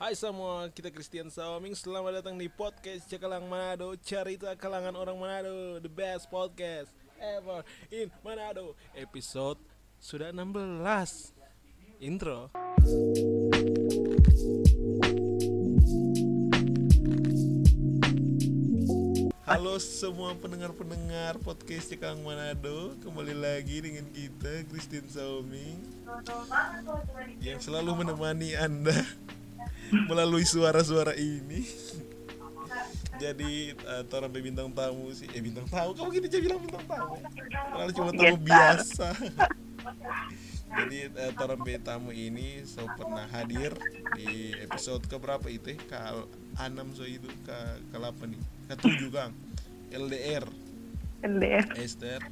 Hai semua, kita Christian Saoming Selamat datang di podcast Cekalang Manado. Cerita kalangan orang Manado. The best podcast ever in Manado. Episode sudah 16 Intro. Halo semua pendengar-pendengar podcast Cekalang Manado. Kembali lagi dengan kita Christian Saoming Yang selalu menemani Anda melalui suara-suara ini. Jadi uh, bintang tamu sih. Eh bintang tamu? Kamu gini aja bilang bintang tamu. Padahal cuma tamu biasa. Jadi uh, orang tamu ini so pernah hadir di episode keberapa itu ke enam so itu ke ke apa nih ke tujuh kang LDR LDR Esther.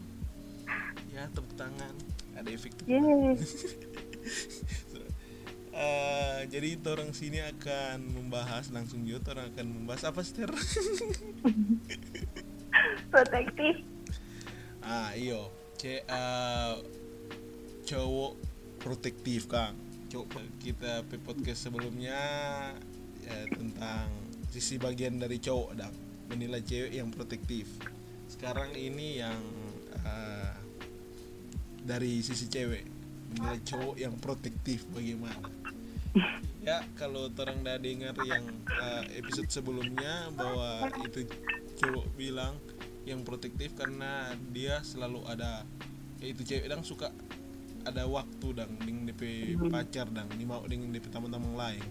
Ya tepuk tangan. Ada efek Uh, jadi orang sini akan membahas langsung juga orang akan membahas apa Ster? Protektif. Ah iyo, C uh, cowok protektif kang. Coba kita pe podcast sebelumnya ya, tentang sisi bagian dari cowok dan menilai cewek yang protektif. Sekarang ini yang uh, dari sisi cewek menilai cowok yang protektif bagaimana? ya kalau orang udah dengar yang uh, episode sebelumnya bahwa itu cowok bilang yang protektif karena dia selalu ada ya itu cewek dang suka ada waktu dang dengan DP pacar dang di mau dengan DP teman-teman lain.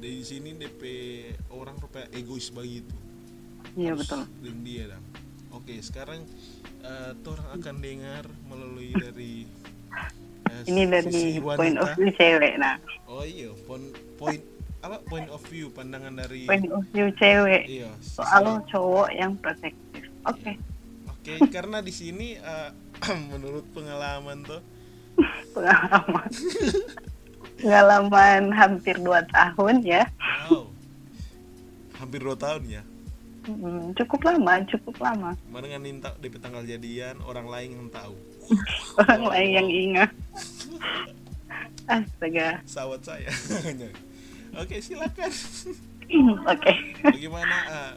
Dari sini DP orang rupanya egois begitu. Iya betul. dengan dia dang. Oke sekarang uh, orang akan dengar melalui dari ini dari point of view cewek nah. Oh iya. Point point apa? Point of view pandangan dari point of view cewek. Iya soal cowok yang protektif oke. Okay. oke okay, karena di sini uh, menurut pengalaman tuh pengalaman. Pengalaman hampir dua tahun ya. Wow. Hampir dua tahun ya? Hmm, cukup lama cukup lama. Mana nggak minta di tanggal jadian orang lain yang tahu orang lain yang ingat. Astaga. Sawat saya. Oke silakan. Oke. Bagaimana uh,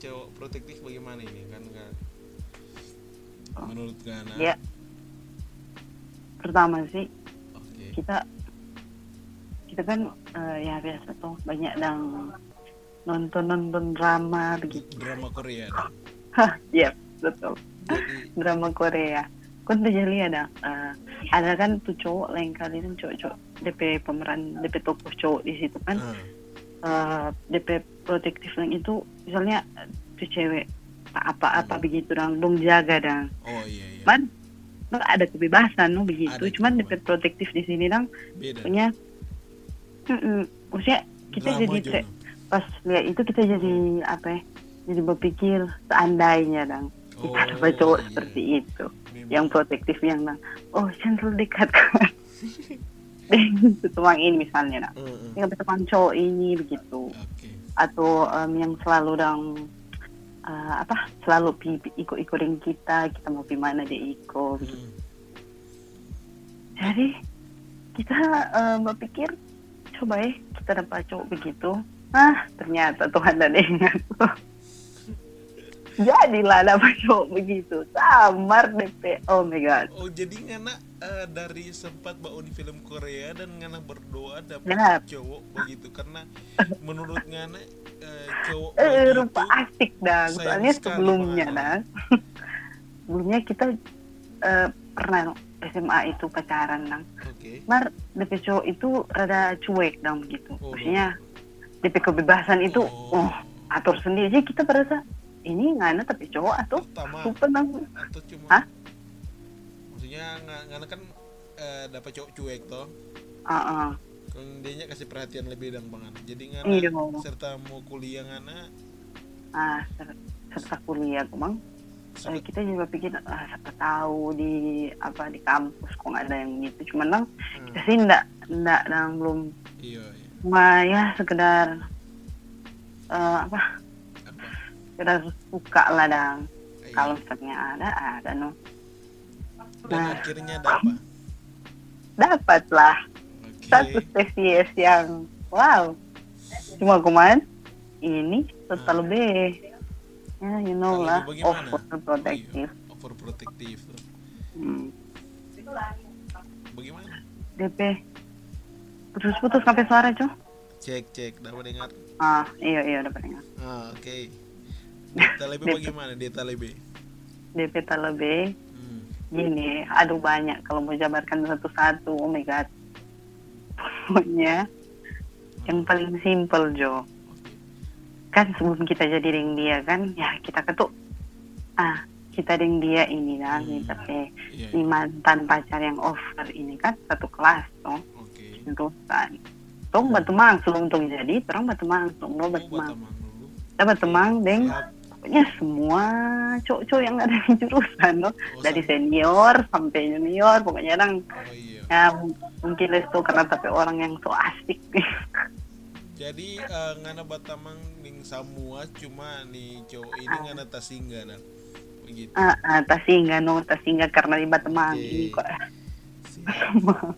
cowok protektif bagaimana ini? Kan kan menurut Gana. Ya. Pertama sih okay. kita kita kan uh, ya biasa tuh banyak yang nonton nonton drama begitu. Drama Korea. Hah iya betul. Jadi, drama Korea kan tuh jadi ada uh, ada kan tuh cowok lain kali kan cowok-cowok DP pemeran DP tokoh cowok di situ kan. Uh. Uh, DP protektif yang itu misalnya tuh cewek apa-apa hmm. begitu dong dong jaga dong. Oh iya iya. Man ada kebebasan no begitu. Ada cuman DP protektif di sini dong punya mm -mm, maksudnya kita Drama jadi tre, pas lihat itu kita jadi apa ya jadi berpikir seandainya dong kita oh, dapat cowok iya. seperti itu yang protektif yang nang oh terlalu dekat. Kan teman ini misalnya nah uh, uh. yang teman cowok ini begitu. Okay. atau um, yang selalu dang uh, apa selalu ikut ikutin kita kita mau di mana dia ikut hmm. jadi kita um, berpikir coba ya kita dapat cowok begitu. Ah ternyata Tuhan dan ingat jadilah dapat cowok begitu samar DP oh my god oh jadi ngana uh, dari sempat bau di film Korea dan ngana berdoa dapat Yap. cowok begitu karena menurut ngana uh, cowok eh, rupa asik dah soalnya sebelumnya dah sebelumnya kita uh, pernah SMA itu pacaran dong. Okay. Mar DP cowok itu rada cuek dong gitu. Oh, Maksudnya DP kebebasan itu oh, oh atur sendiri. Jadi kita berasa ini ngana tapi cowok atau super nang atau cuma Hah? maksudnya ngana kan uh, dapat cowok cuek toh uh -uh. dia kasih perhatian lebih dan banget jadi ngana iya, serta mau kuliah ngana ah serta kuliah kemang Soalnya kita juga pikir ah, siapa tahu di apa di kampus kok nggak ada yang gitu cuman nang hmm. kita sih ndak ndak nang belum iya, iya. cuma ya sekedar uh, apa apa sekedar suka lah dang. Iya. kalau misalnya ada ada no dan Nah. akhirnya dapat. Dapat lah oke. Satu spesies yang wow. Cuma kemarin ini total B. Ya you know lah overprotective oh, iya. overprotective. Hmm. bagaimana? DP putus-putus sampai suara cuy cek cek dapat dengar ah iya iya dapat dengar ah oke. okay. Data lebih bagaimana data lebih DP lebih hmm. gini aduh banyak kalau mau jabarkan satu-satu. Oh my god. Pokoknya yang paling simple Jo. Kan sebelum kita jadi ring dia kan ya kita ketuk. Ah kita ring dia ini lah hmm. kita teh yeah, yeah. mantan pacar yang over ini kan satu kelas toh okay. kan. Tong batu mang sebelum tong jadi terang batu mang tong no batu mang. Kita batu mang deng pokoknya semua cowok-cowok yang ada di jurusan no. Oh, dari senior sampai junior pokoknya orang oh, iya. ya mungkin itu karena tapi orang yang so asik. Jadi uh, ngana batamang ning semua cuma nih cowok ini ngana tasingga nah. Begitu. Ah, uh, uh, tasingga no tasingga karena di batamang. Ini kok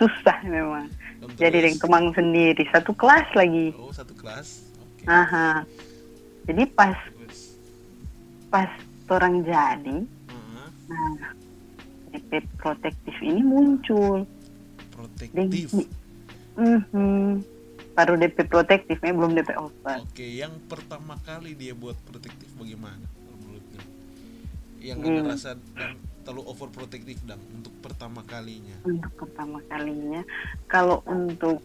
susah memang. Untuk jadi ring kemang sendiri satu kelas lagi. Oh satu kelas. Okay. Aha. jadi pas pas orang jadi uh -huh. nah DP protektif ini muncul protektif mm -hmm baru DP protektifnya belum DP over. Oke, yang pertama kali dia buat protektif bagaimana menurutnya? Yang hmm. rasa dan terlalu over protektif dan untuk pertama kalinya. Untuk pertama kalinya, kalau untuk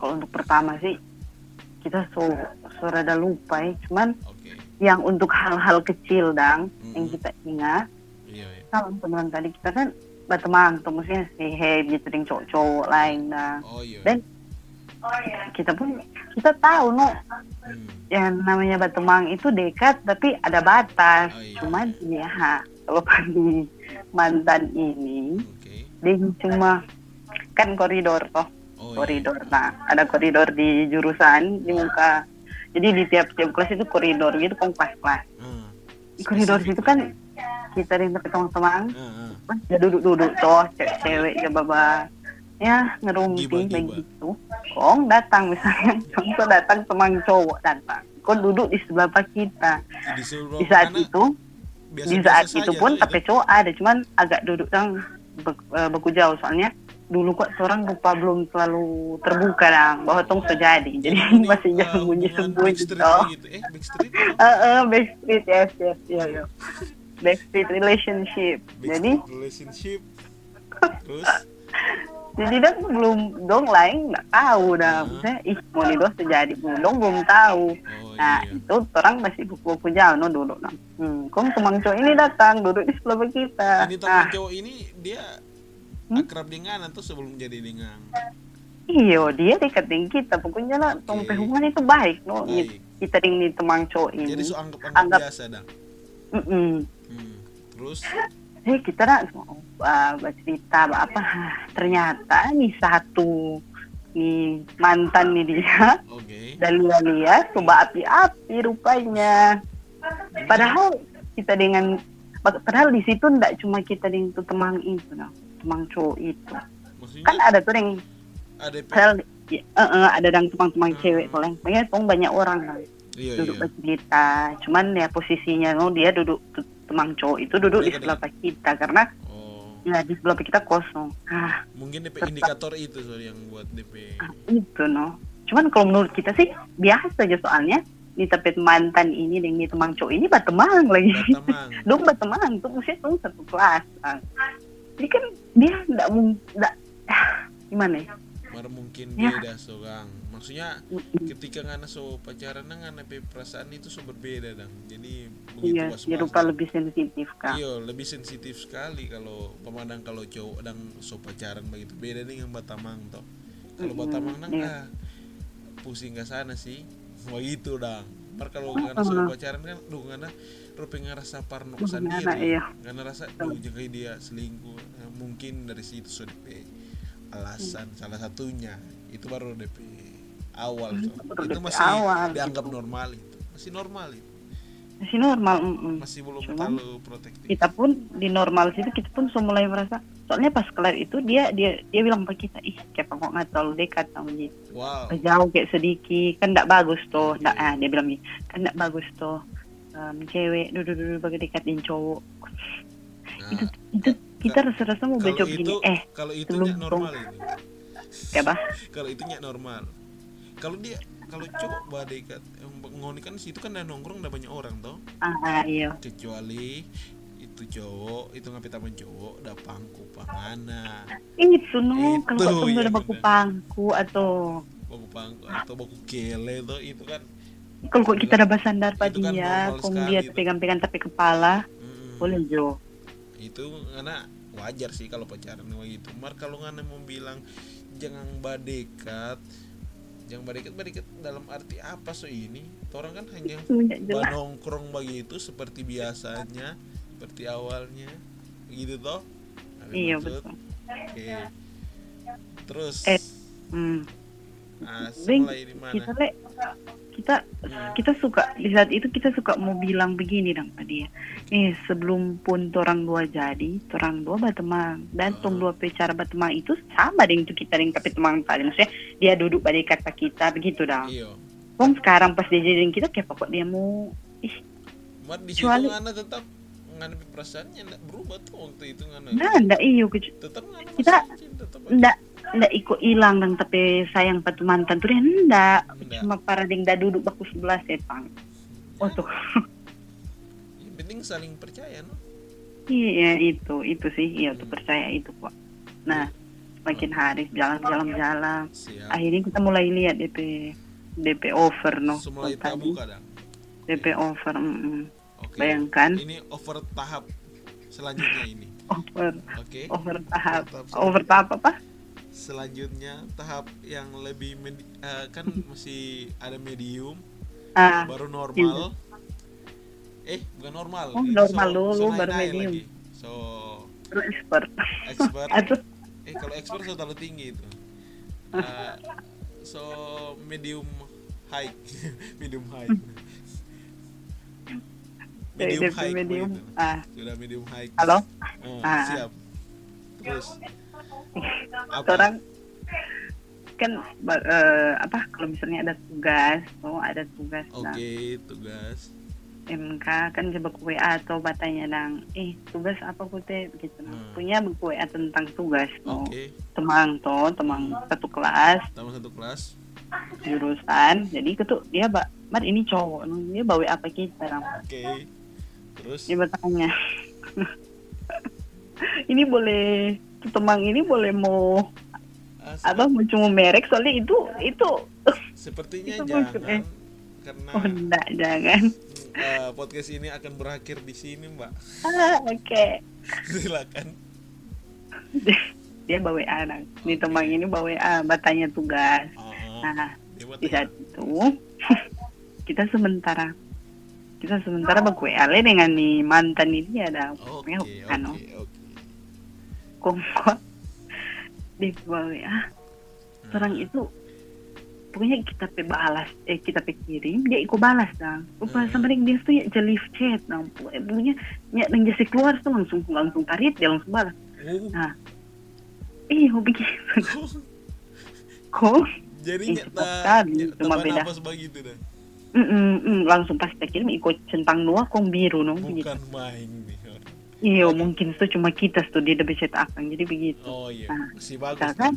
kalau untuk pertama sih kita so so rada lupa ya, cuman okay. Yang untuk hal-hal kecil dang mm -hmm. yang kita ingat. Iya, iya. Kalau teman tadi kita kan berteman tuh maksudnya si hey gitu dengan cowok-cowok lain dah. Oh, iya. Dan kita pun kita tahu no hmm. yang namanya Batemang itu dekat tapi ada batas oh, iya. cuman ya kalau di mantan ini okay. dia cuma kan koridor toh oh, iya. koridor iya. nah ada koridor di jurusan di muka jadi di tiap-tiap kelas itu koridor gitu kong kelas-kelas hmm. di koridor situ kan kita di teman-teman hmm, hmm. ya duduk-duduk toh cewek-cewek ya baba. Ya ngerumpi begitu kong datang misalnya. Contoh datang teman cowok datang. Kok duduk di sebelah kita. Di, saat itu di saat itu pun tapi cowok ada cuman agak duduk yang eh, beku jauh soalnya dulu kok seorang lupa belum terlalu terbuka dong bahwa tong terjadi jadi. Masih uh, jangan bunyi sembunyi gitu. Eh backstreet eh uh, backstreet. Yes yes iya iya. Backstreet relationship. Jadi relationship. Terus? Jadi dia belum dong lain nggak tahu dah saya ih mau nih doh terjadi belum dong belum tahu. Oh, nah iya. itu orang masih buku-buku jauh no dulu nah hmm, kok teman cowok ini datang duduk di sebelah kita. Ini teman nah. cowok ini dia hmm? akrab dengan atau sebelum jadi dengan iyo dia dekat dengan kita pokoknya lah okay. tong hubungan itu baik no baik. kita dengan teman cowok ini jadi so anggap anggap, anggap biasa dah mm -mm. Hmm. terus eh kita nak uh, bercerita apa ternyata nih satu nih mantan nih dia okay. dan lihat coba api-api rupanya padahal kita dengan padahal di situ tidak cuma kita dengan teman itu nah teman cowok itu. Maksudnya? kan ada tuh yang ada padahal ya, uh, uh, ada yang teman-teman uh, cewek soalnya banyak banyak orang kan. Iya, duduk iya. bercerita. Cuman ya posisinya no dia duduk teman cowok itu duduk di sebelah kita karena ya di sebelah kita kosong. Ah mungkin DP serta, indikator itu so yang buat DP ah, itu no. Cuman kalau menurut kita sih biasa aja soalnya. Di tempat mantan ini dengan teman cowok ini batemang lagi. Dong batemang tuh usia tuh satu kelas ah. Jadi kan dia nggak mungkin gimana ya? Mar mungkin ya. beda seorang. Maksudnya ketika ngana so pacaran ngana perasaan itu so berbeda dong jadi begitu iya, was -was lupa lebih sensitif kan iya lebih sensitif sekali kalau pemandang kalau cowok dan so pacaran begitu. Beda dengan batamang toh. Kalau mm -hmm. batamang nang iya. ah, pusing ke sana sih. Begitu dong Mar kalau ngana so pacaran kan duh ngana rupi ngerasa parno sendiri iya. ngana rasa duh jaga dia selingkuh nah, mungkin dari situ so DP alasan hmm. salah satunya itu baru DP awal so. itu masih awal, dianggap gitu. normal itu masih normal itu masih normal mm -mm. masih belum Cuman, terlalu protektif kita pun di normal situ kita pun sudah mulai merasa soalnya pas kelar itu dia dia dia bilang ke kita ih kayak kok nggak terlalu dekat sama gitu wow. jauh kayak sedikit kan tidak bagus tuh okay. ah, dia bilang gitu kan tidak bagus tuh um, cewek duduk duduk bagi dekatin cowok. Nah, itu itu kita rasa-rasa mau becok gini. eh kalau itu normal itu apa kalau itu normal. Kalau dia kalau cowok badekat ngoni kan situ kan ada nongkrong ada banyak orang toh. Ah iya. Kecuali itu cowok itu ngapain taman cowok ada pangku pangana. Itu no kalau ketemu ada baku pangku atau baku pangku atau baku kele tuh itu kan kalau kita ada basandar pada dia kan dia pegang-pegang tapi kepala hmm. boleh jo. Itu karena wajar sih kalau pacaran gitu. Mar kalau ngana mau bilang jangan badekat. Jangan barikat barikat dalam arti apa so ini? Orang kan hanya nongkrong begitu seperti biasanya seperti awalnya. Begitu toh? Iya maksud? betul. Oke. Terus eh, hmm. Nah, mulai di mana? kita kita hmm. kita suka di saat itu kita suka mau bilang begini dong tadi ya eh sebelum pun orang dua jadi orang dua berteman dan tong dua bicara berteman itu sama dengan itu kita dengan kape teman tadi maksudnya dia duduk pada kata kita begitu dong. Iya. Kong sekarang pas dia jadi kita kayak pokok dia mau ih. Mat di situ ngana tetap ngana perasaannya enggak berubah tuh waktu itu ngana. Nah enggak iyo tetap kita enggak ndak ikut hilang dan tapi sayang patu mantan. Tuh ndak. Cuma para ding dah duduk baku sebelah sepang ya. oh tuh. Yang penting saling percaya no? Iya itu. Itu sih. Iya tuh percaya itu kok nah makin hari jalan-jalan jalan akhirnya kita mulai lihat DP DP over no mulai tabu kadang DP over mm -mm. Okay. bayangkan. Ini over tahap selanjutnya ini. Over. Okay. over tahap. Over tahap apa selanjutnya tahap yang lebih med, uh, kan masih ada medium uh, baru normal. Iya. eh bukan normal. Oh, normal so, dulu so baru medium. lagi. so baru expert. expert. Eh kalau expert so terlalu tinggi itu. Uh, so medium high medium high medium high medium. ah. sudah medium high halo? Uh, ah. siap. Terus orang kan uh, apa kalau misalnya ada tugas oh ada tugas oke okay, nah. tugas MK kan coba buku WA atau batanya dang. Eh tugas apa kute begitu hmm. punya buku WA tentang tugas no okay. temang to temang satu kelas. Temang satu kelas. Jurusan jadi itu dia mbak mat ini cowok dia bawa apa kita oke. Okay. terus? Dia bertanya. Ini boleh Temang ini boleh mau ah, apa mau cuma merek soalnya itu itu sepertinya itu jangan eh. karena oh enggak jangan. Uh, podcast ini akan berakhir di sini mbak. Ah, oke. Okay. silakan. Dia bawa anak okay. nih teman ini bawa ah batanya tugas. Uh, nah di saat itu kita sementara kita sementara baku ale dengan nih mantan ini ada okay, okay, anu okay kongkot di bawah ya orang hmm. itu pokoknya kita pe balas eh kita pe kirim dia ikut balas dong upah hmm. sama dia tuh ya jelif chat dong punya ya dan jasi keluar tuh langsung langsung tarik dia langsung balas oh. nah ih mau begitu kok jadi nyata cuma beda begitu dah Mm -mm, mm, langsung pas kirim ikut centang dua kong biru nong bukan begitu. main nih Iya, mungkin itu cuma kita tuh dia bisa akan jadi begitu. Oh iya, nah, bagus. Kita kan,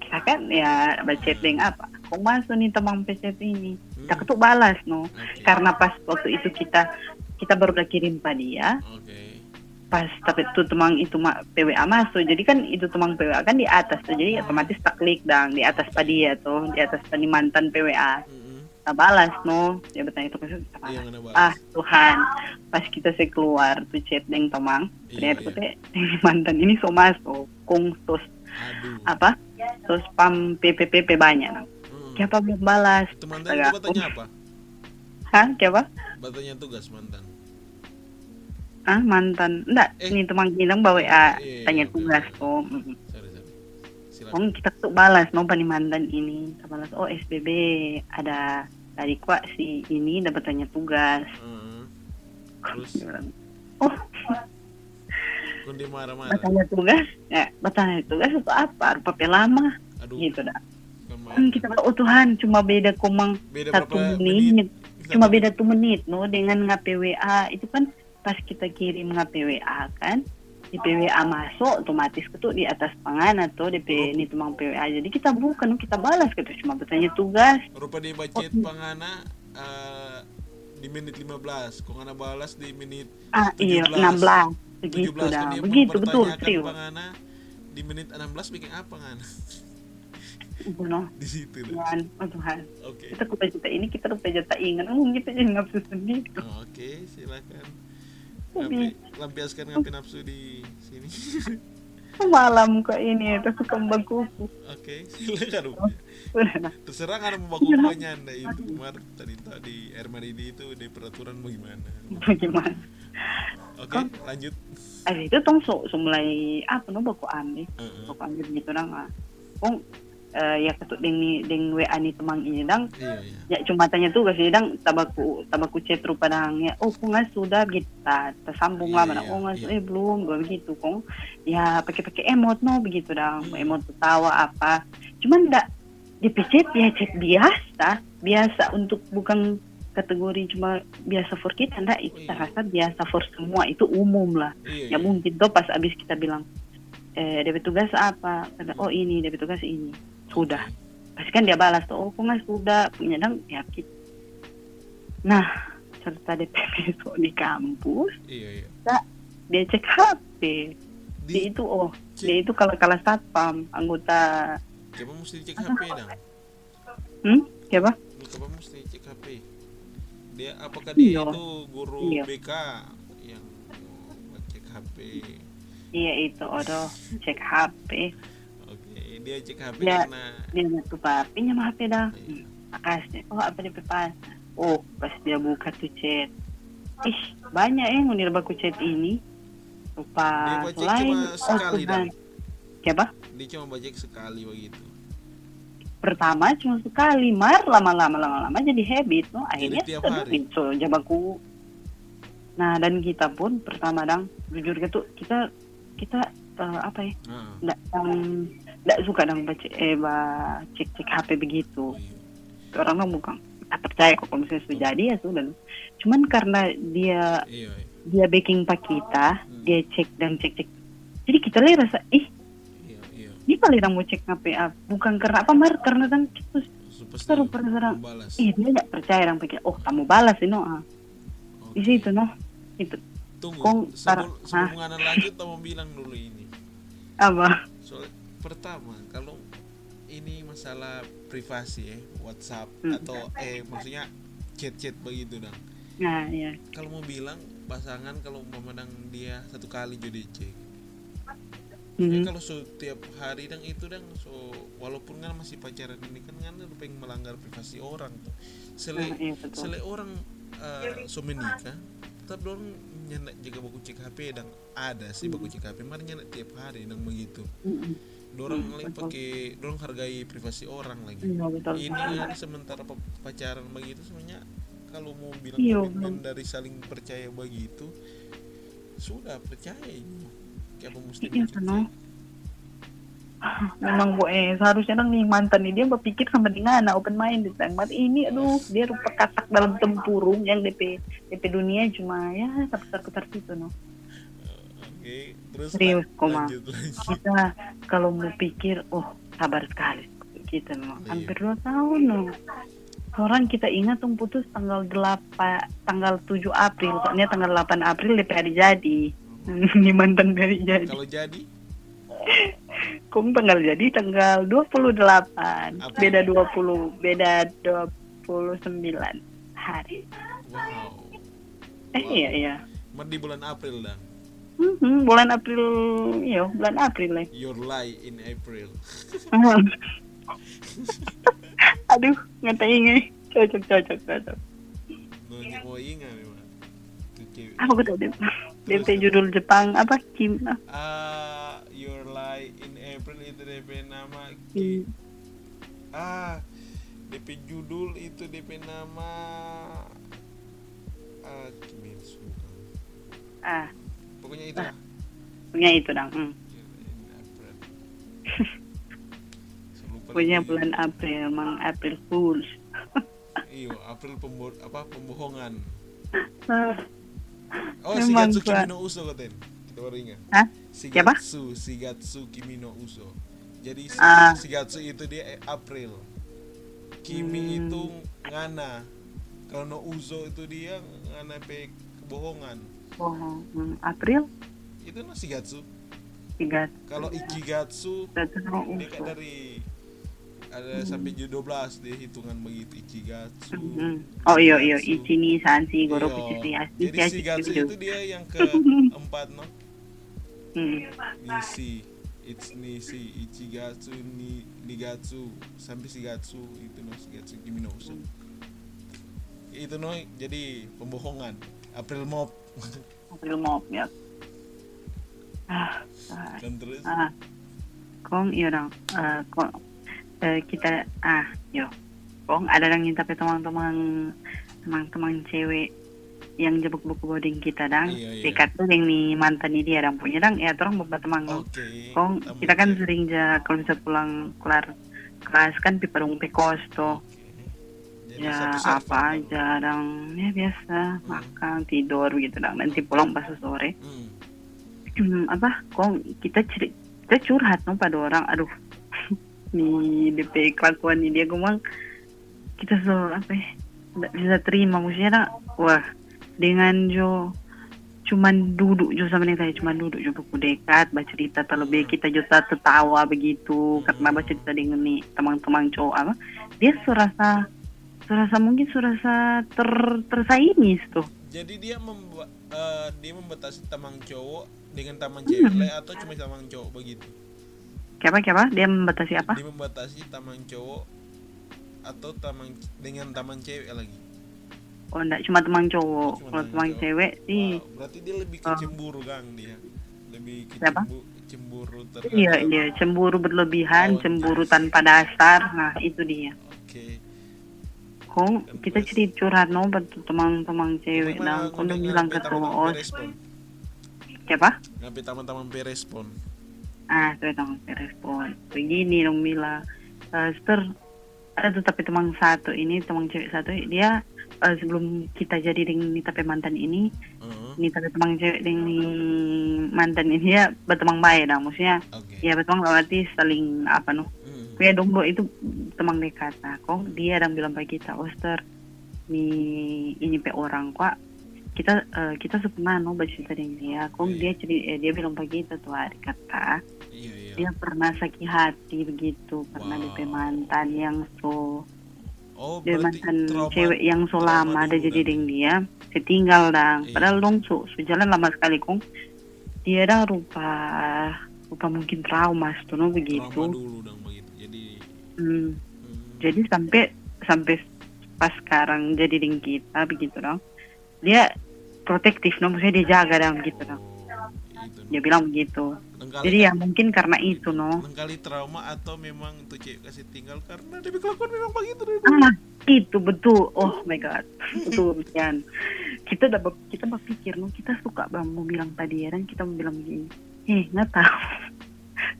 kita kan ya baca hmm. apa? Kok masuk nih teman PC ini? Hmm. Kita tuh balas no, okay. karena pas waktu itu kita kita baru udah kirim pada dia. Okay. Pas tapi itu teman itu PWA masuk, jadi kan itu teman PWA kan di atas tuh, jadi hmm. otomatis tak klik dang di atas pada dia tuh, di atas pada mantan PWA. Hmm kita balas no. Dia bertanya itu kita iya, ah Tuhan pas kita sih keluar tuh chat deng tomang iya, ternyata iya. mantan ini so masuk kung terus apa? Terus pam PPPP banyak. No. hmm. siapa belum balas? Mantan itu bertanya apa? Hah? Siapa? Bertanya tugas mantan. Ah mantan. Enggak eh. ini teman bilang bawa ah, iya, tanya tugas tuh Oh, kita tuh balas mau pani mantan ini. Kita balas oh SBB ada tadi kok si ini dapat tanya tugas. Uh, terus? Oh. Kundi marah-marah. Bertanya tugas? Ya bertanya tugas itu apa? Rupa lama. Aduh. gitu dah. Hmm, kita oh Tuhan cuma beda komang beda satu menit, menit. cuma beda tuh menit no? Dengan ngapwa itu kan pas kita kirim ngapwa kan di PWA masuk otomatis itu di atas pangan atau DP ini tumang PWA jadi kita bukan kita balas gitu cuma bertanya tugas rupa di budget oh. pangana uh, di menit 15 kok ngana balas di menit ah, 17 iya 16 begitu 17, dah kan begitu betul serius pangana di menit 16 bikin apa kan Bunuh. di situ Tuhan, oh Tuhan. Okay. Kita kupa ini kita rupa jata ingat, oh kita jadi nafsu sendiri. Oke, okay, silakan. Lampiaskan ngapi nafsu di sini. Malam kok ini terus kembang kuku. Oke, silakan. Terserah kan mau bakunya anda itu kemarin tadi tadi air maridi itu di peraturan bagaimana? Bagaimana? Oke, okay, lanjut. Eh itu tong so, so mulai apa no baku ambil, uh -uh. baku ambil gitu nang ah. Uh, ya ketut ding ni ding WA ni temang ini dang. Iya, iya. ya cuma tanya tuh kasih dang. Tabaku tabaku chat rupa dang. Ya oh kong sudah kita tersambung iya, lah mana iya, oh iya. eh belum gue begitu kong. Ya pakai pakai emot no begitu dang. Iya. emot ketawa apa. Cuman ndak di chat ya chat biasa. Biasa untuk bukan kategori cuma biasa for kita ndak. Itu iya. rasa biasa for semua. Itu umum lah. Iya, ya iya. mungkin tuh pas abis kita bilang eh DP tugas apa? Oh ini DP tugas ini sudah. Pasti kan dia balas tuh oh nggak sudah? Punya dong yakin nah serta DP besok di kampus iya, iya. Nah, dia cek HP di, dia itu oh cek. dia itu kalau kalah satpam anggota siapa mesti cek HP dong hmm? Siapa? Siapa mesti cek HP dia apakah dia iyo. itu guru iyo. BK yang cek HP iya itu odo cek HP dia cek HP dia, karena dia lupa pinjam HP dah. Iya. makasih oh apa dia pas oh pas dia buka tuh chat. Ih banyak yang ngunir baku chat ini. Lupa dia selain cuma oh, sekali oh, dah siapa? Dia cuma baca sekali begitu. Pertama cuma sekali. Mar lama-lama lama-lama jadi habit no? Akhirnya jadi tiap hari. so jabaku nah dan kita pun pertama dang jujur gitu kita kita uh, apa ya? Uh. Um, tidak suka dong baca eh bah, cek cek HP begitu. Orang orang bukan tak percaya kok kalau misalnya sudah jadi ya sudah cuman karena dia iya, iya. dia baking pak kita hmm. dia cek dan cek cek jadi kita lihat rasa ih iya, iya. ini paling mau cek HP bukan karena apa mar karena kan kita seru penasaran ih dia tidak percaya orang pikir oh kamu balas ini ah. Okay. di situ no. Itu. Tunggu Kong, sebelum, sebelum lanjut mau bilang dulu ini. Apa pertama kalau ini masalah privasi ya WhatsApp hmm. atau eh maksudnya chat-chat begitu dong. Nah, ya. Kalau mau bilang pasangan kalau memandang dia satu kali jadi cek. Mm-hmm. kalau setiap hari dan itu dan so walaupun kan masih pacaran ini kan kan pengen melanggar privasi orang tuh. Sele nah, iya, sele orang uh, so menikah tetap dong nyenak jaga baku cek HP dan ada sih baku cek HP nyenak tiap hari dan begitu. Mm-hmm dorong hmm, lagi pakai dorong hargai privasi orang lagi. Iya, betul. ini kan sementara pacaran begitu sebenarnya kalau mau bilang iya, komitmen dari saling percaya begitu sudah percaya kayak apa mesti iya, memang bu eh seharusnya nang nih mantan ini dia berpikir sama dengan anak open mind di mat ini aduh dia rupa katak dalam tempurung yang DP DP dunia cuma ya seputar putar situ no. Oke, terus serius koma. kita kalau mau pikir oh sabar sekali. Kita no. Iya. hampir dua tahun no. Orang kita ingat tuh putus tanggal 8 tanggal 7 April. Soalnya tanggal 8 April DP hari jadi. Di mantan dari jadi. Kalau jadi? Kung tanggal jadi? Tanggal 28 April. beda 20 beda 29 hari. Wow. Eh wow. iya. Iya di bulan April dah Hmm, bulan April, iya, bulan April lah. Your lie in April. Aduh, ini. Cocok, cocok, cocok. Nanya mau ingat memang. Apa gue tadi? DP judul Jepang apa Kim? Ah, uh, Your Lie in April itu DP nama Kim. Hmm. Ah, DP judul itu DP nama ah Kimetsu ah pokoknya itu ah. pokoknya itu dong hmm. punya bulan April mang April Fools iyo April pembo apa pembohongan oh Shigatsu Kimi no Uso katen kita baru ingat Hah? Shigatsu Shigatsu Kimi no Uso jadi uh. Shigatsu itu dia April Kimi hmm. itu ngana kalau no uzo itu dia ngana pe kebohongan bohong hmm. April? Itu no Shigatsu. Shigatsu. Kalau Ikigatsu dia kan dari ada hmm. sampai 12 dia hitungan begitu Ichigatsu hmm. oh iya iya. Ichi ni Sansi Goro ya jadi Shigatsu itu dia yang keempat no? Hmm. Nisi it's Nisi Ichigatsu ni Nigatsu sampai Shigatsu itu no Shigatsu Kimi no Uso. Itu no jadi pembohongan April Mop. April Mop ya. Ah, ah terus? ah. Kong iya dong. Uh, kong uh, kita ah yo. Kong ada yang minta teman-teman teman-teman cewek yang jebuk buku boarding kita dang. Iya, iya. dekat tuh yang nih mantan ini dia dang punya dang. Ya terus beberapa teman. Okay. kong kita kan sering ja kalau bisa pulang kelar kelas kan piperung pekos tuh ya apa aja ya biasa. Hmm. makan tidur gitu dang. Nanti pulang pas sore. Hmm. hmm, apa? Kong kita ceri kita curhat no pada orang. Aduh. Nih DP kelakuan ini dia. Ngomong kita so apa ya bisa terima. Maksudnya wah dengan Jo cuman duduk Jo sama nih saya. Cuman duduk Jo buku dekat baca cerita terlebih. Kita Jo tertawa begitu. Karena baca cerita dengan nih teman-teman cowok apa? Dia serasa serasa mungkin serasa ter tersaingi tuh jadi dia membuat uh, dia membatasi teman cowok dengan teman cewek hmm. atau cuma teman cowok begitu siapa siapa dia membatasi apa dia membatasi teman cowok atau teman dengan teman cewek lagi Oh enggak cuma teman cowok. Oh, Kalau teman cewek sih. Wow, berarti dia lebih ke oh. cemburu kan dia. Lebih ke cemburu, cemburu terhadap Iya, iya, cemburu berlebihan, oh, cemburu nice. tanpa dasar. Nah, itu dia. Oke. Okay. Kong kita cerita curhat no teman-teman cewek nah, kau udah bilang ke os. Siapa? Ngapain teman-teman berespon. Ah, teman-teman berespon. Begini dong Mila. Uh, ada tuh tapi teman satu ini teman cewek satu dia uh, sebelum kita jadi dengan Nita mantan ini uh-huh. Nita teman cewek dengan mantan ini ya berteman baik dah maksudnya okay. ya berteman berarti saling apa noh uh-huh. Ya dombo itu teman dekat nah kok dia dan bilang bagi kita Oster ini ini pe orang kok kita uh, kita sepernah no bercerita dengan dia kok yeah. dia cerita eh, dia bilang bagi kita tuh hari kata yeah, yeah. dia pernah sakit hati begitu pernah wow. di mantan yang so Oh, dia mantan trauma, cewek yang so lama ada jadi dengan dia setinggal dong iya. padahal dong so, so jalan lama sekali kong dia dah rupa rupa mungkin trauma tuh no begitu trauma dulu jadi hmm. Jadi sampai sampai pas sekarang jadi dengan kita begitu dong dia protektif no maksudnya dia jaga dong gitu dong dia bilang begitu Nengkali Jadi ya mungkin karena itu no. Nengkali trauma atau memang tuh cewek kasih tinggal karena dia kelakuan memang begitu deh. Ah, itu betul. Oh my god. betul kan. Kita udah kita berpikir no, kita suka bang mau bilang tadi ya dan kita mau bilang begini. Eh, nggak tahu.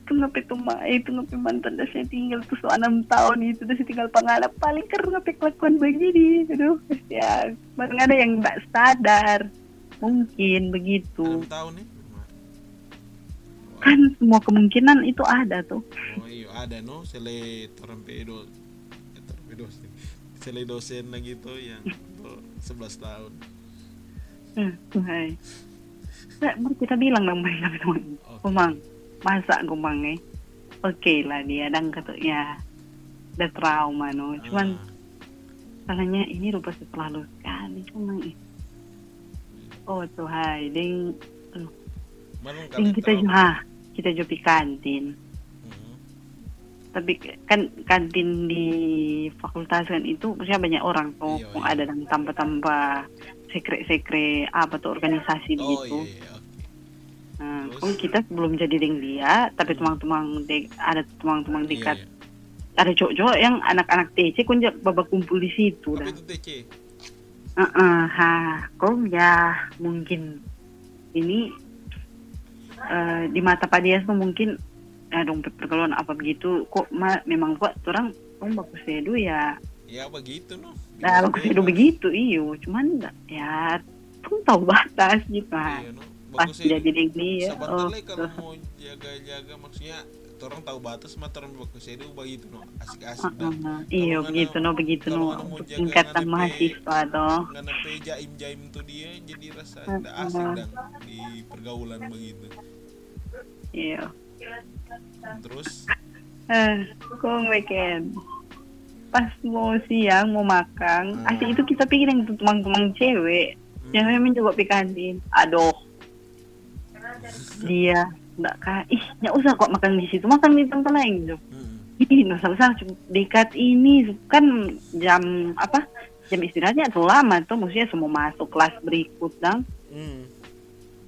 Itu ngapain tuh mah itu ngapain mantan dah saya tinggal tuh so enam tahun itu dah saya tinggal pengalap paling karena ngapain kelakuan begini? Aduh ya barang ada yang nggak sadar. Mungkin begitu. Enam tahun nih kan semua kemungkinan itu ada tuh. Oh iya ada no? Sele torpedo eh, torpedo sele dosen lagi tuh yang sebelas tahun. Hmm, hai. Nah, kita bilang dong mereka teman okay. kumang masa kumang eh oke okay lah dia dan katanya ada trauma no cuman ah. salahnya ini rupa setelah lu sekali cuma eh. oh tuh hai ding Ting kita juga kita jopi kantin. Hmm. Tapi kan kantin di fakultas kan itu maksudnya banyak orang tuh, iya, iya. ada yang tanpa-tanpa sekre-sekre apa tuh organisasi oh, gitu. Iya, iya. Terus, kita belum jadi dengan dia, tapi hmm. teman-teman ada teman-teman iya, dekat. iya, iya. ada cowok-cowok yang anak-anak TC kun babak kumpul di situ Apa itu TC? Uh -uh, ha, kok ya mungkin. Ini uh, di mata Pak Dias tuh mungkin ya dong pergaulan apa begitu. Kok ma, memang kok orang kok bagus sedu ya? Ya begitu no nah bagus sedu begitu iyo. Cuman ya tuh tahu batas gitu. Iya, no. Pas jadi ini ya oh, kalau mau jaga-jaga maksudnya orang tahu batas mah orang bagus itu begitu no. Asik-asik uh, uh, iya begitu no begitu no. tingkatan mahasiswa toh pe jaim jaim tuh dia jadi rasa uh, tidak asik uh. dan di pergaulan begitu. Iya. Terus? Eh kok weekend pas mau siang mau makan hmm. asik itu kita pikir yang teman-teman cewek hmm. yang memang coba pikantin aduh dia nggak kah ih nggak usah kok makan di situ makan di tempat lain gitu hmm. nggak usah dekat ini kan jam apa jam istirahatnya tuh lama tuh maksudnya semua masuk kelas berikut dong hmm.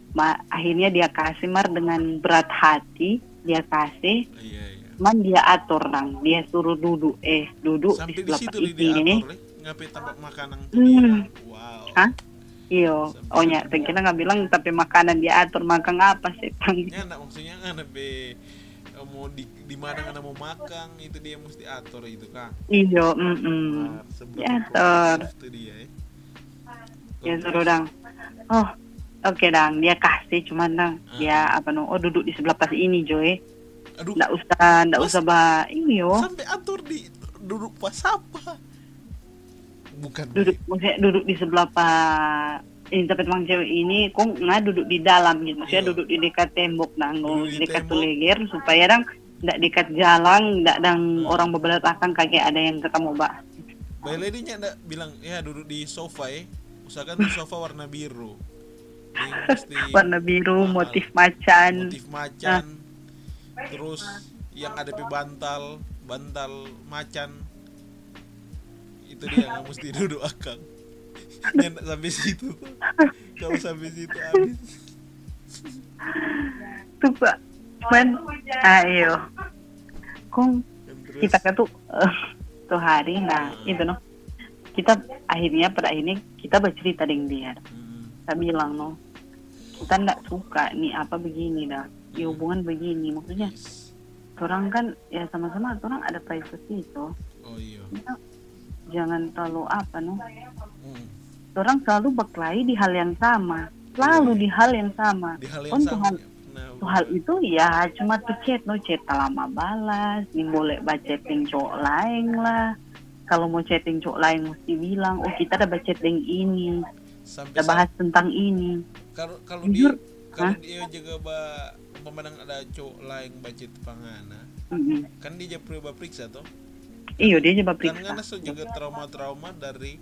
Ma, akhirnya dia kasih mar dengan berat hati dia kasih oh, iya, iya. man dia atur dong dia suruh duduk eh duduk Sampai di sebelah ini ngapain tempat makanan hmm. wow Hah? Iyo, oh nya, kita nggak bilang tapi makanan dia atur makan apa sih tang? Ya, nak maksudnya kan be mau di di mana nggak mau makan itu dia mesti atur itu kan? Iyo, mm -mm. diatur. Itu dia ya. Ya suruh dang. Oh, oke okay, dang, dia kasih cuman dang, ah. dia apa no? Oh duduk di sebelah pas ini Joy. Aduh. Nggak usah, nggak usah bah ini yo. Sampai atur di duduk pas apa? Bukan. Duduk maksudnya duduk di sebelah pak ini tapi teman cewek ini kok nggak duduk di dalam gitu. Maksudnya iya. duduk di dekat tembok nang di dekat leger supaya dang tidak dekat jalan tidak dang hmm. orang belakang kaki ada yang ketemu mbak By lady-nya ndak bilang ya duduk di sofa ya. Usahakan sofa warna biru. Warna biru mahal. motif macan. Motif macan. Ah. terus yang ada di bantal bantal macan itu dia nggak mesti duduk akang nyenak sampai situ kalau sampai situ habis. Tuh pak. Cuman ayo. Kong kita kan tuh uh, tuh hari nah hmm. itu no. Kita akhirnya pada akhirnya kita bercerita dengan dia. Hmm. kita bilang no kita nggak suka nih apa begini dah. Hmm. hubungan begini. Maksudnya orang kan ya sama-sama orang ada privacy itu oh iya jangan terlalu apa no. Hmm. orang selalu berkelahi di hal yang sama. Selalu di hal yang sama. Di hal yang sama. Nah, hal itu ya cuma tuh chat no. Chat lama balas. Ini boleh baca chatting cowok lain lah. Kalau mau chatting cowok lain mesti bilang oh kita ada baca chatting ini. Sampai kita bahas tentang ini. Kalau kalau dia kalau dia juga ba memandang ada cowok lain baca pangana mm -hmm. kan dia perlu periksa toh Iya dia coba periksa. Karena kan juga trauma-trauma dari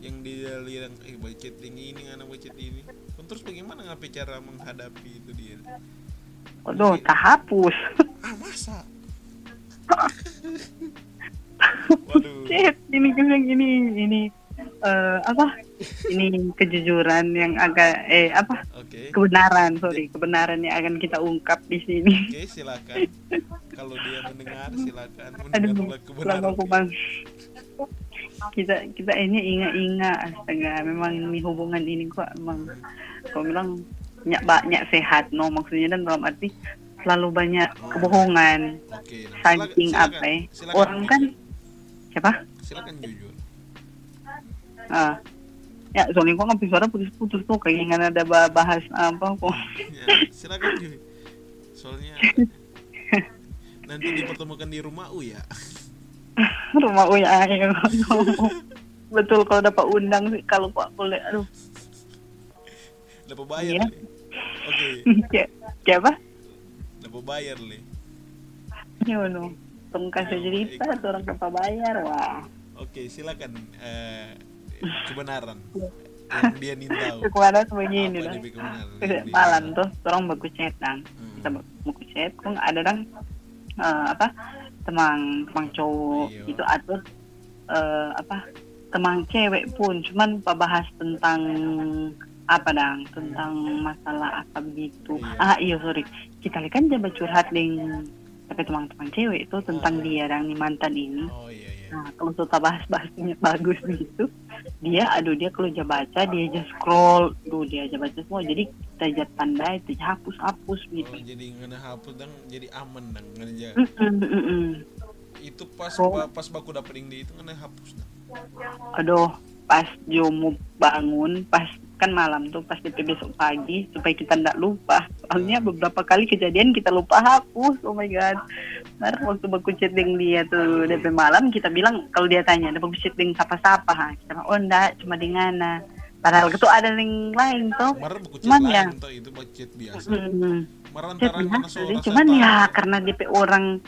yang dia lihat eh budget ini ini anak budget ini. Terus bagaimana ngapain cara menghadapi itu dia? Waduh, tak hapus. Ah masa? Waduh. ini juga gini ini uh, apa? Ini kejujuran yang agak eh apa? Okay. Kebenaran, sorry, kebenaran yang akan kita ungkap di sini. Oke, okay, silakan. Kalau dia mendengar, silakan mendengar kebenaran. Bang. Kita kita ini ingat-ingat astaga, memang ini hubungan ini kok emang kau bilang banyak banyak sehat no maksudnya dan dalam arti selalu banyak kebohongan okay. saking apa ya orang kan siapa silakan jujur ah. Ya soalnya kok ngambil suara putus-putus tuh kayak nggak ada bahas apa kok. Ya, silakan soalnya nanti dipertemukan di rumah U ya. Rumah U ya betul kalau dapat undang sih kalau pak boleh aduh. Dapat bayar iya. oke. Okay. siapa? Dapat bayar le. Ya no. Kasih cerita orang dapat bayar wah oke silakan uh, kebenaran. Yang dia nintau kebenaran begini lah. malam tuh orang bagus chat dan hmm. kita bagus chat ada dong uh, apa? Teman teman cowok. Iyo. itu atur uh, apa? Teman cewek pun. Cuman bahas tentang apa dang tentang masalah apa begitu. Iya. ah iya sorry. Kita kan coba curhat dengan tapi teman-teman cewek itu tentang oh. dia dan mantan ini. Oh, iya, iya. Nah kalau kita bahas bahasnya bagus begitu dia aduh dia kalau aja baca dia aja scroll tuh dia aja baca semua jadi kita aja tanda itu hapus hapus gitu oh, jadi ngena hapus dan jadi aman dan ngena mm -mm, mm -mm. itu pas oh. pas baku dapet di itu ngena hapus dan aduh pas Jomo bangun pas kan malam tuh pas DP besok pagi supaya kita tidak lupa. Soalnya beberapa kali kejadian kita lupa hapus oh my god. Nah, waktu baku chatting dia tuh DP malam kita bilang kalau dia tanya ada baku chatting siapa-siapa ha? Kita bilang oh enggak cuma di ngana padahal itu ada link lain tuh. Cuman ya itu chat biasa. Chat biasa cuman ya karena DP orang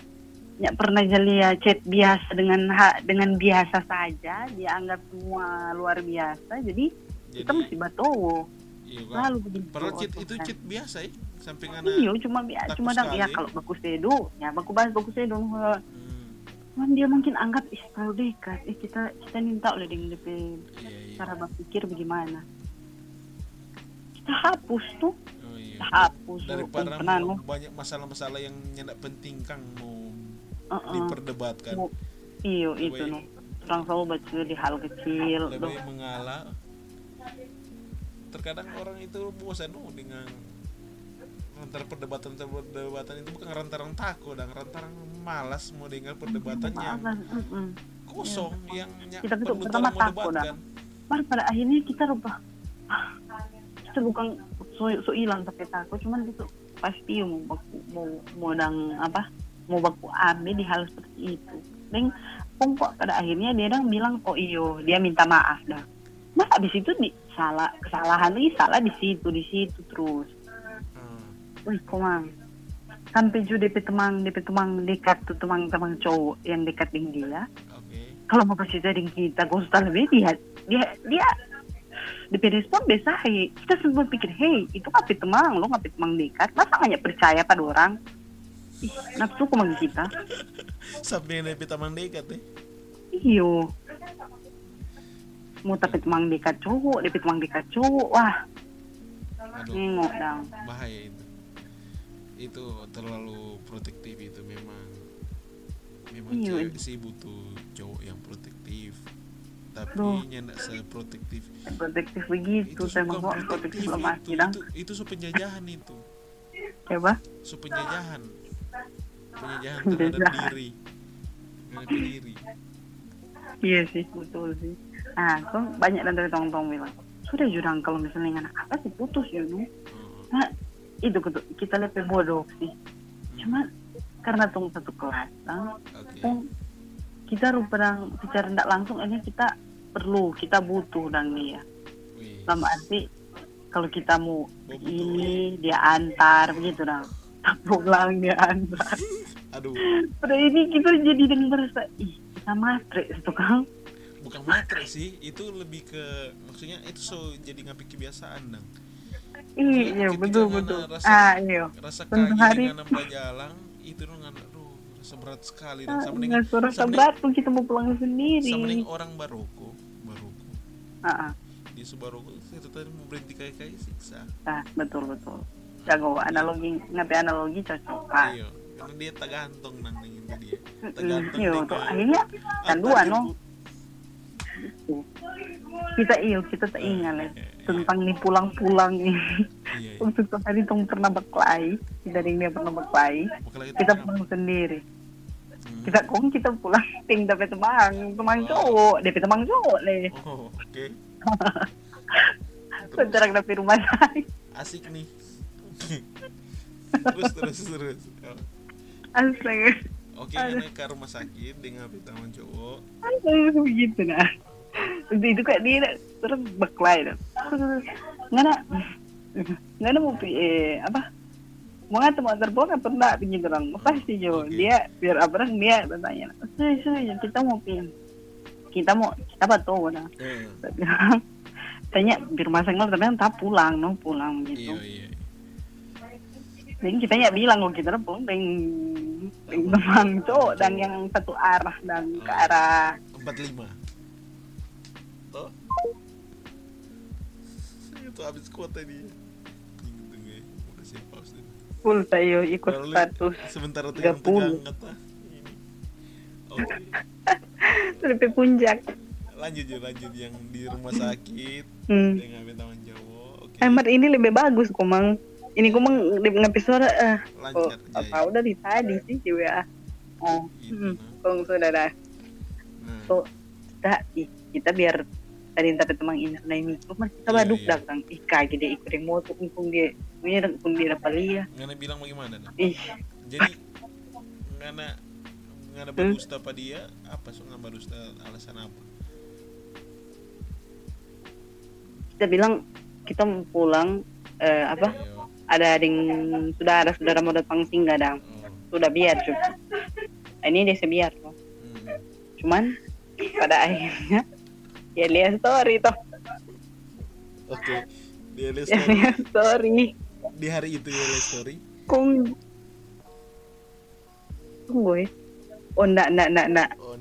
ya pernah jadi ya chat biasa dengan ha, dengan biasa saja dia anggap semua luar biasa jadi jadi, kita mesti batowo iya kan lalu begitu padahal cheat itu cheat biasa ya samping anak iya cuma biasa cuma dang ya kalau baku sedo ya baku bahas baku sedo hmm. cuman dia mungkin anggap ih terlalu dekat eh kita kita minta oleh dengan DP iya, iya. cara berpikir bagaimana? Kita hapus tuh. Oh, iya. kita hapus daripada tuh, banyak masalah-masalah yang nyendak penting kang mau uh -uh. diperdebatkan iyo itu no. Orang selalu baca di hal kecil lebih mengalah terkadang orang itu bosan oh, dengan antara perdebatan perdebatan itu bukan rantarang takut dan rantarang malas mau dengar perdebatan yang kosong ya. yang kita itu pertama takut dah pada akhirnya kita rubah. Kita bukan so, so hilang tapi takut cuman itu pasti mau baku, mau mau dang apa mau baku ambil di hal seperti itu. Dan kok pada akhirnya dia dang bilang oh iyo dia minta maaf dah nah habis itu di salah kesalahan ini salah di situ di situ terus hmm. wih komang sampai juga DP teman DP teman dekat tuh teman teman cowok yang dekat dengan dia okay. kalau mau kasih jadi kita gue sudah lebih dia dia dia DP respon biasa hey. kita semua pikir hey itu ngapain teman lo ngapain teman dekat masa nggak percaya pada orang Ih, nafsu kemang kita sampai DP teman dekat deh iyo mau tapi temang dekat cowok tapi temang dekat cowok wah. Nengok dong. Bahaya itu. Itu terlalu protektif itu memang. Memang iya. cewek sih butuh cowok yang protektif. Tapi nyendak seprotektif. Protektif begitu saya mau protektif lemah itu, itu, itu su penjajahan itu. Coba su penjajahan penjajahan. terhadap diri. Terhadap diri. Iya sih betul sih nah kan banyak dari tong-tong bilang sudah jurang kalau misalnya anak apa sih? Putus ya nu nah itu kita lebih bodoh sih. Cuma karena tong satu kelas nah, okay. kita rupanya bicara tidak langsung ini kita perlu kita butuh dan dia. Sama arti kalau kita mau ini dia antar begitu dong tak pulang dia antar. Aduh. Pada ini kita jadi dengan merasa ih kita matre itu kan bukan matre sih itu lebih ke maksudnya itu so jadi ngapik kebiasaan dong iya betul betul. rasa, ah iya. rasa kaki hari... dengan jalan itu dong anak aduh rasa berat sekali dan sama dengan rasa berat tuh kita mau pulang sendiri. sama dengan orang baroko baroko. Ah, ah. di Subaroko itu tadi mau berhenti kayak kayak siksa. Ah betul betul. Jago analogi ngapain analogi cocok ah. iya. Karena dia tak gantung nang itu dia. Tak gantung iya tuh akhirnya kan dua no gitu kita iyo kita tak ingat lah tentang nih pulang-pulang nih iya, iya. untuk hari tong pernah berkelahi dari dia pernah berkelahi kita pulang sendiri hmm. kita kong kita pulang ting dapat teman teman oh. cowok dapat teman cowok nih oh, oke okay. Dari rumah saya asik nih terus terus terus Astaga. Oke, okay, ke rumah sakit dengan teman cowok. Begitu nah itu kayak dia terus nggak nak nggak nak mau eh apa? Mau nggak teman terbawa pernah pinjam orang. Pasti jo dia biar apa dia bertanya saya saya kita mau pin kita mau kita batu nah hmm. tanya di rumah sakit tapi tak pulang no pulang gitu. Iya, iya. jadi kita ya bilang kalau kita pulang. Dengan teman cowok dan yang satu arah dan ke arah empat lima itu habis kuota pause full saya ikut Lalu, status. tegang-tegang kata oke sampai puncak. Lanjut ya lanjut yang di rumah sakit. Hmm. dengan teman Jawa oke. Okay. ini lebih bagus komang. Ini komang ngapis suara eh. Lancar, oh, apa udah di tadi sih WA oh gitu, hmm, kong saudara. Nah. so kita kita biar tadi tapi teman ini sudah ini. Cuma kita iya, baduk iya. datang ih kaget deh ikut yang motor pun dia punya pun dia dapat lihat ngana bilang bagaimana nah? ih. Jadi ngana ngana barusta hmm? dia? Apa so ngana barusta alasan apa? Kita bilang kita mau pulang eh, apa? Ayo. ada yang sudah ada saudara mau datang singgah dong oh. sudah biar cukup ini dia sebiar hmm. cuman pada akhirnya ya lihat story toh. Oke okay. lihat story. Ya, story. Di hari itu ya story. Kung. Tunggu ya. Oh nak nak nak nak. Oh,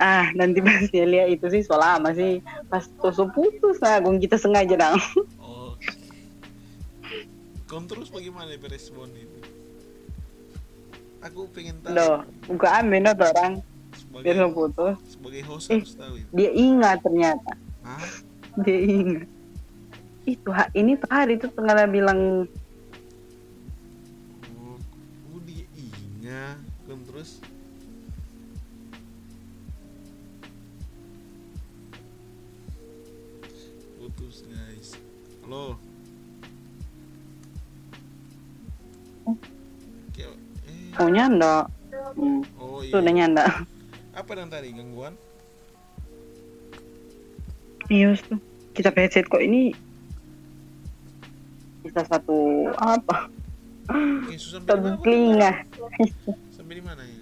ah nanti pas dia lihat itu sih soal lama sih. Pas tusuk putus nah kung kita sengaja dong oh kau terus bagaimana berespon itu? Aku pengen tahu. Loh bukan amin orang sebagai, dia putus sebagai host eh, harus tahu itu. dia ingat ternyata Hah? dia ingat itu ini tuh hari itu tengah bilang oh, oh dia ingat kan terus putus guys halo Oh, nyanda. Hmm. Oh, iya. Sudah nyanda apa yang tadi? Gangguan? Iya tuh kita headset kok ini bisa satu apa? Oke, sampai telinga. Sampai di mana ya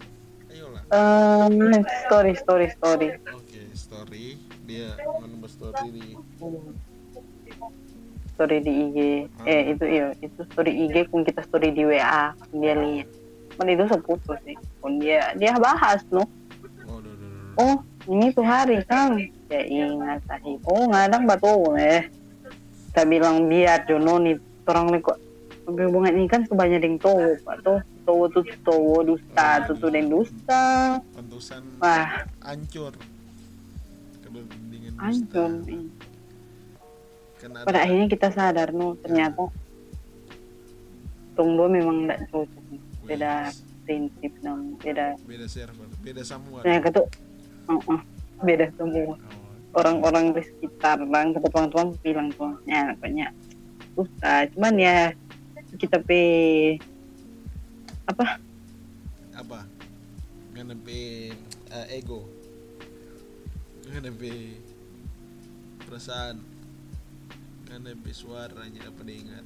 ayolah um, story story story. Oke okay, story. Dia menambah story di story di IG ah. eh itu iya itu story IG pun kita story di WA dia lihat. Kan itu seputus sih. Pun dia dia bahas loh oh ini tuh hari kang ya ingat tadi. Oh ngadang batu eh kita bilang biar jono nih orang nih kok hubungan ini. Kan sebanyak yang tahu atau tahu tuh tahu dusta tuh tuh yang dusta. Pantusan wah. hancur. Hancur pada akhirnya kita sadar no ternyata tunggu memang tidak cocok. Beda prinsip no beda beda server beda semua. Ternyata tuh uh beda semua. Orang-orang di sekitar bang kata tuan-tuan bilang tuh ya banyak susah cuman ya kita pe apa? Apa? Karena pe uh, ego. Karena pe perasaan. Karena pe suaranya apa dengar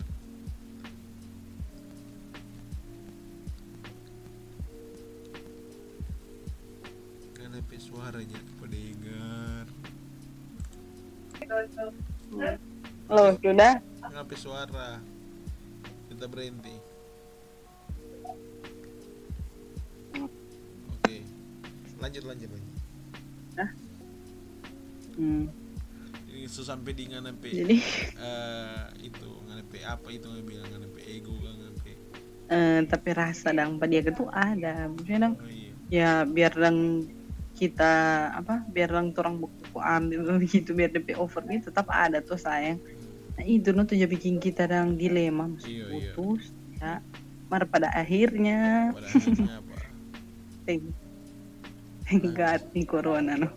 suaranya kepada dengar Lo sudah? Ngapain suara? Kita berhenti. Oke. Lanjut lanjut lanjut. Hah? Hmm. Ini sampai di sampai Jadi uh, itu nganepe apa itu nggak bilang nganepe ego nganepe. Uh, tapi rasa dang pada dia itu ada. Maksudnya dang, oh, iya. ya biar dang kita apa biar orang orang buku ambil gitu biar DP over gitu tetap ada tuh sayang. Nah itu tuh tuh bikin kita yang dilema. Masih iya, iya. putus iya. ya mar pada akhirnya, pada akhirnya apa? thank, thank God nih corona no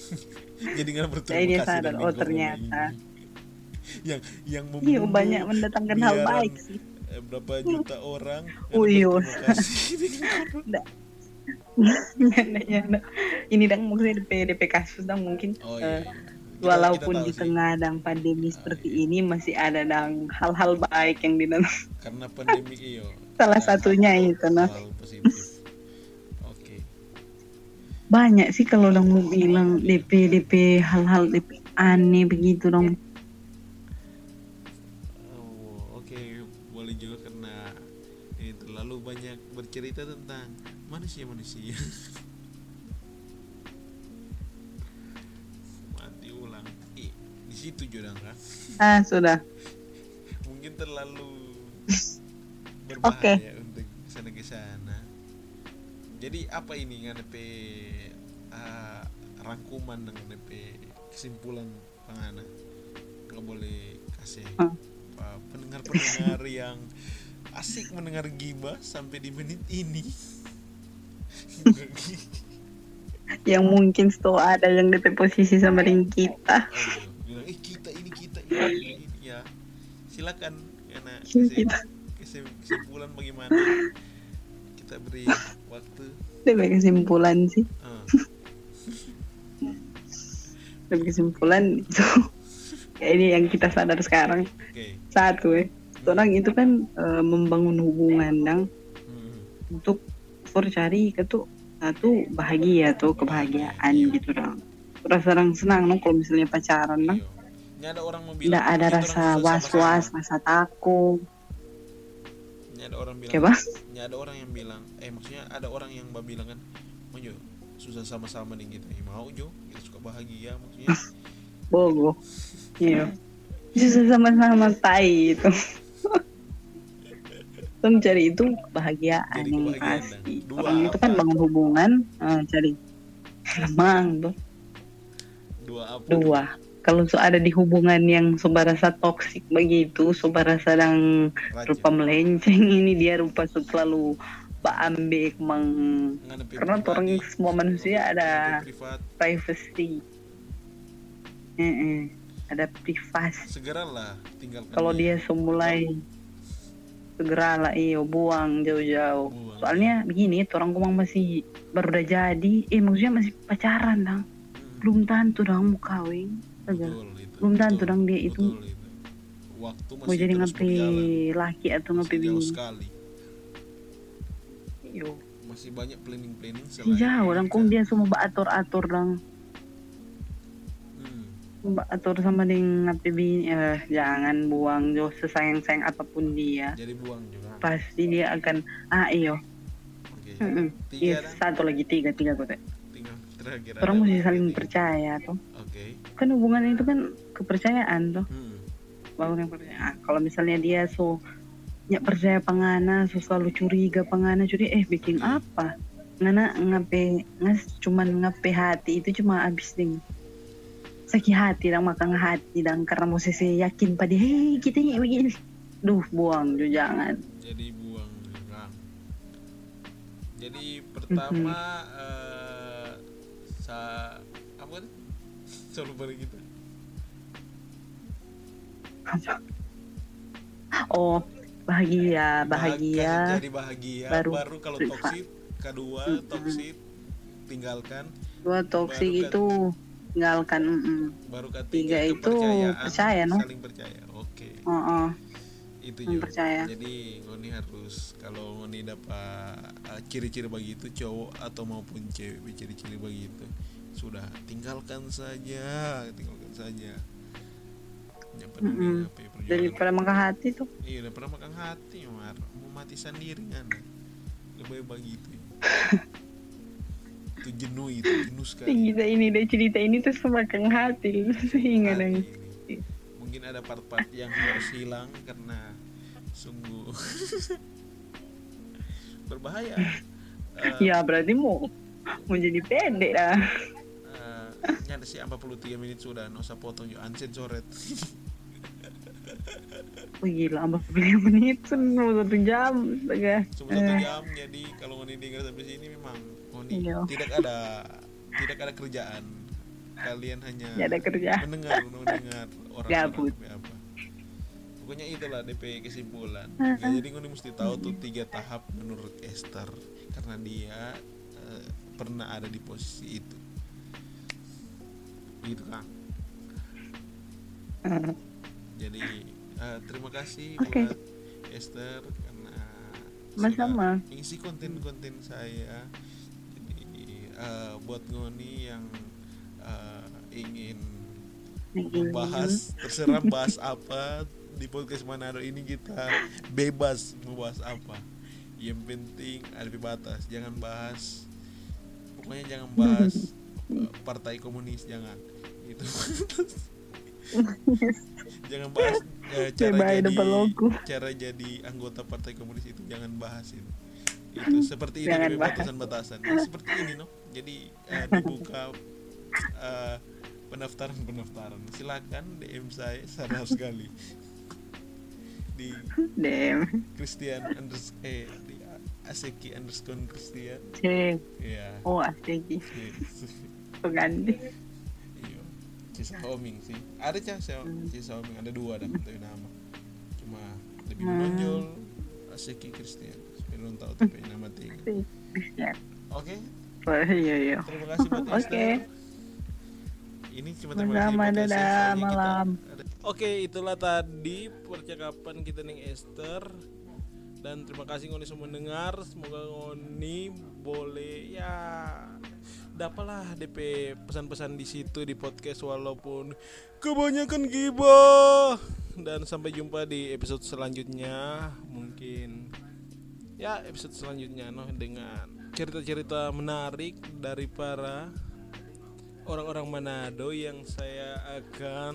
jadi nggak berterima kasih dia sadar oh ternyata. Yang yang iya banyak mendatangkan hal baik sih. eh, berapa juta orang oh iya ini dang maksudnya DP DP kasus dang mungkin. Oh, iya, iya. Uh, walaupun kita di tengah dang pandemi ah, seperti iya. ini masih ada dang hal-hal baik yang di dalam. Karena pandemi iyo salah ya, satunya itu nah. okay. banyak sih kalau dong mau bilang DP DP hal-hal DP aneh begitu dong. Oh, oke. Okay. boleh juga karena ini terlalu banyak bercerita tentang manusia manusia mati ulang eh, di situ juga kan ah sudah mungkin terlalu Oke. Okay. untuk sana ke sana. Jadi apa ini ngadepe uh, rangkuman dengan DP kesimpulan pangana nggak boleh kasih hmm. pendengar-pendengar yang asik mendengar giba sampai di menit ini yang mungkin setelah ada yang di posisi sama dengan kita. Bilang eh kita ini kita ini, ini, ini ya. Silakan karena iya, kesimpulan bagaimana? Kita beri waktu. Lebih kesimpulan sih. Uh. lebih kesimpulan itu. Ini yang kita sadar sekarang. Okay. satu ya orang itu kan e, membangun hubungan yang hmm. untuk for cari itu satu bahagia tuh kebahagiaan gitu dong. Rasa orang senang dong kalau misalnya pacaran dong. Iya. ada orang mau bilang ada rasa was-was rasa takut. Ada orang bilang Coba? ada orang yang bilang eh maksudnya ada orang yang bilang kan mau jo susah sama-sama nih gitu. Ya mau jo. Kita suka bahagia maksudnya. Bogo iya. Susah sama-sama tai itu Tuh cari itu kebahagiaan yang pasti. orang itu kan bangun hubungan uh, cari emang tuh dua apa? Dua. Kalau so ada di hubungan yang sobat rasa toksik begitu sobat rasa sedang rupa melenceng ini dia rupa selalu ambek meng karena orang semua manusia ada privacy. Ada privasi. Segeralah tinggal kalau dia. semulai segeralah iyo buang jauh-jauh. Soalnya begini orang kumang masih baru udah jadi. Eh maksudnya masih pacaran dong hmm. belum tentu dong mau kawin betul, itu, belum tentu dong dia itu, itu. waktu masih mau jadi ngapi laki atau ngapi bini sekali. Yo. masih banyak planning planning selain jauh orang kong dia semua atur atur dong. Atur sama dengan bini eh, jangan buang jo sesayang sayang apa pun dia. Jadi buang juga. Pasti dia akan ah iyo. Okay. mm -mm. Tiga, yes, satu lagi tiga tiga terakhir orang mesti saling percaya tuh okay. kan hubungan itu kan kepercayaan tuh hmm. bangun yang percaya. Kalau misalnya dia so nyak percaya pangana so selalu curiga pangana curi eh bikin apa? Ngana ngape ngas cuman ngape hati itu cuma abis ding sakit hati dan makan hati dan karena mau sesi yakin pada hei kita ini begini duh buang juga jangan. Jadi buang juga jadi pertama mm -hmm. uh, sa apa kan selalu balik kita oh bahagia bahagia. jadi bahagia. Baru, baru kalau toksit kedua toksit tinggalkan. Dua toksit itu tinggalkan mm -mm. baru ketiga itu percaya no? saling percaya oke. Okay. uh -uh. itu juga percaya. Jadi ngoni harus kalau ngoni dapat uh, ciri-ciri begitu cowok atau maupun cewek ciri-ciri begitu sudah tinggalkan saja tinggalkan saja. Mm -hmm. jadi pada makan hati tuh. Iya pada makan hati mar. Mau mati sendiri kan lebih begitu itu jenuh itu jenuh sekali. Kita ini deh cerita ini tuh semakin hati sehingga nangis mungkin ada part-part yang harus hilang karena sungguh berbahaya. Uh, ya berarti mau mau jadi pendek lah nyata sih 43 menit sudah nggak usah potong yuk uncensored Oh gila, 43 menit cuma satu jam. Cuma satu eh. jam, jadi kalau Ngoni dengar sampai sini memang Ngoni iya. tidak ada tidak ada kerjaan. Kalian hanya ada kerjaan. mendengar mendengar orang Gabut. apa. Pokoknya itulah DP kesimpulan. Uh -huh. jadi Ngoni mesti tahu tuh tiga tahap menurut Esther karena dia uh, pernah ada di posisi itu gitu kan uh. jadi uh, terima kasih okay. buat Esther karena sama isi konten-konten saya uh, buat Ngoni yang uh, ingin membahas terserah bahas apa di podcast Manado ini kita bebas membahas apa. Yang penting ada batas jangan bahas pokoknya jangan bahas partai komunis jangan. Itu. Jangan bahas uh, cara bye jadi cara jadi anggota partai komunis itu jangan bahas itu itu seperti ini batasan-batasan. Ya, seperti ini no. Jadi uh, dibuka uh, pendaftaran pendaftaran silakan DM saya sadar sekali. Di DM Christian unders eh di Aseki underscore Christian. Cek. ya oh Aseki. Pengganti. Iya. Cisa Homing sih. Ada cah Cisa Homing ada dua dan tapi nama. Cuma lebih menonjol Aseki Christian belum tahu tapi nama tiga oke. Oh, iya iya. Terima kasih buat Oke. Okay. ini cuma terima kasih buat dadah malam oke itulah tadi percakapan kita nih Esther. Dan terima kasih ngoni semua mendengar. Semoga ngoni boleh ya dapatlah DP pesan-pesan di situ di podcast walaupun kebanyakan gibah. Dan sampai jumpa di episode selanjutnya. Mungkin ya episode selanjutnya noh dengan cerita-cerita menarik dari para orang-orang Manado yang saya akan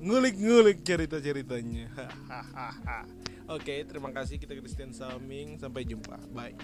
ngulik-ngulik cerita-ceritanya. Oke, terima kasih kita Christian Salming. Sampai jumpa. Bye.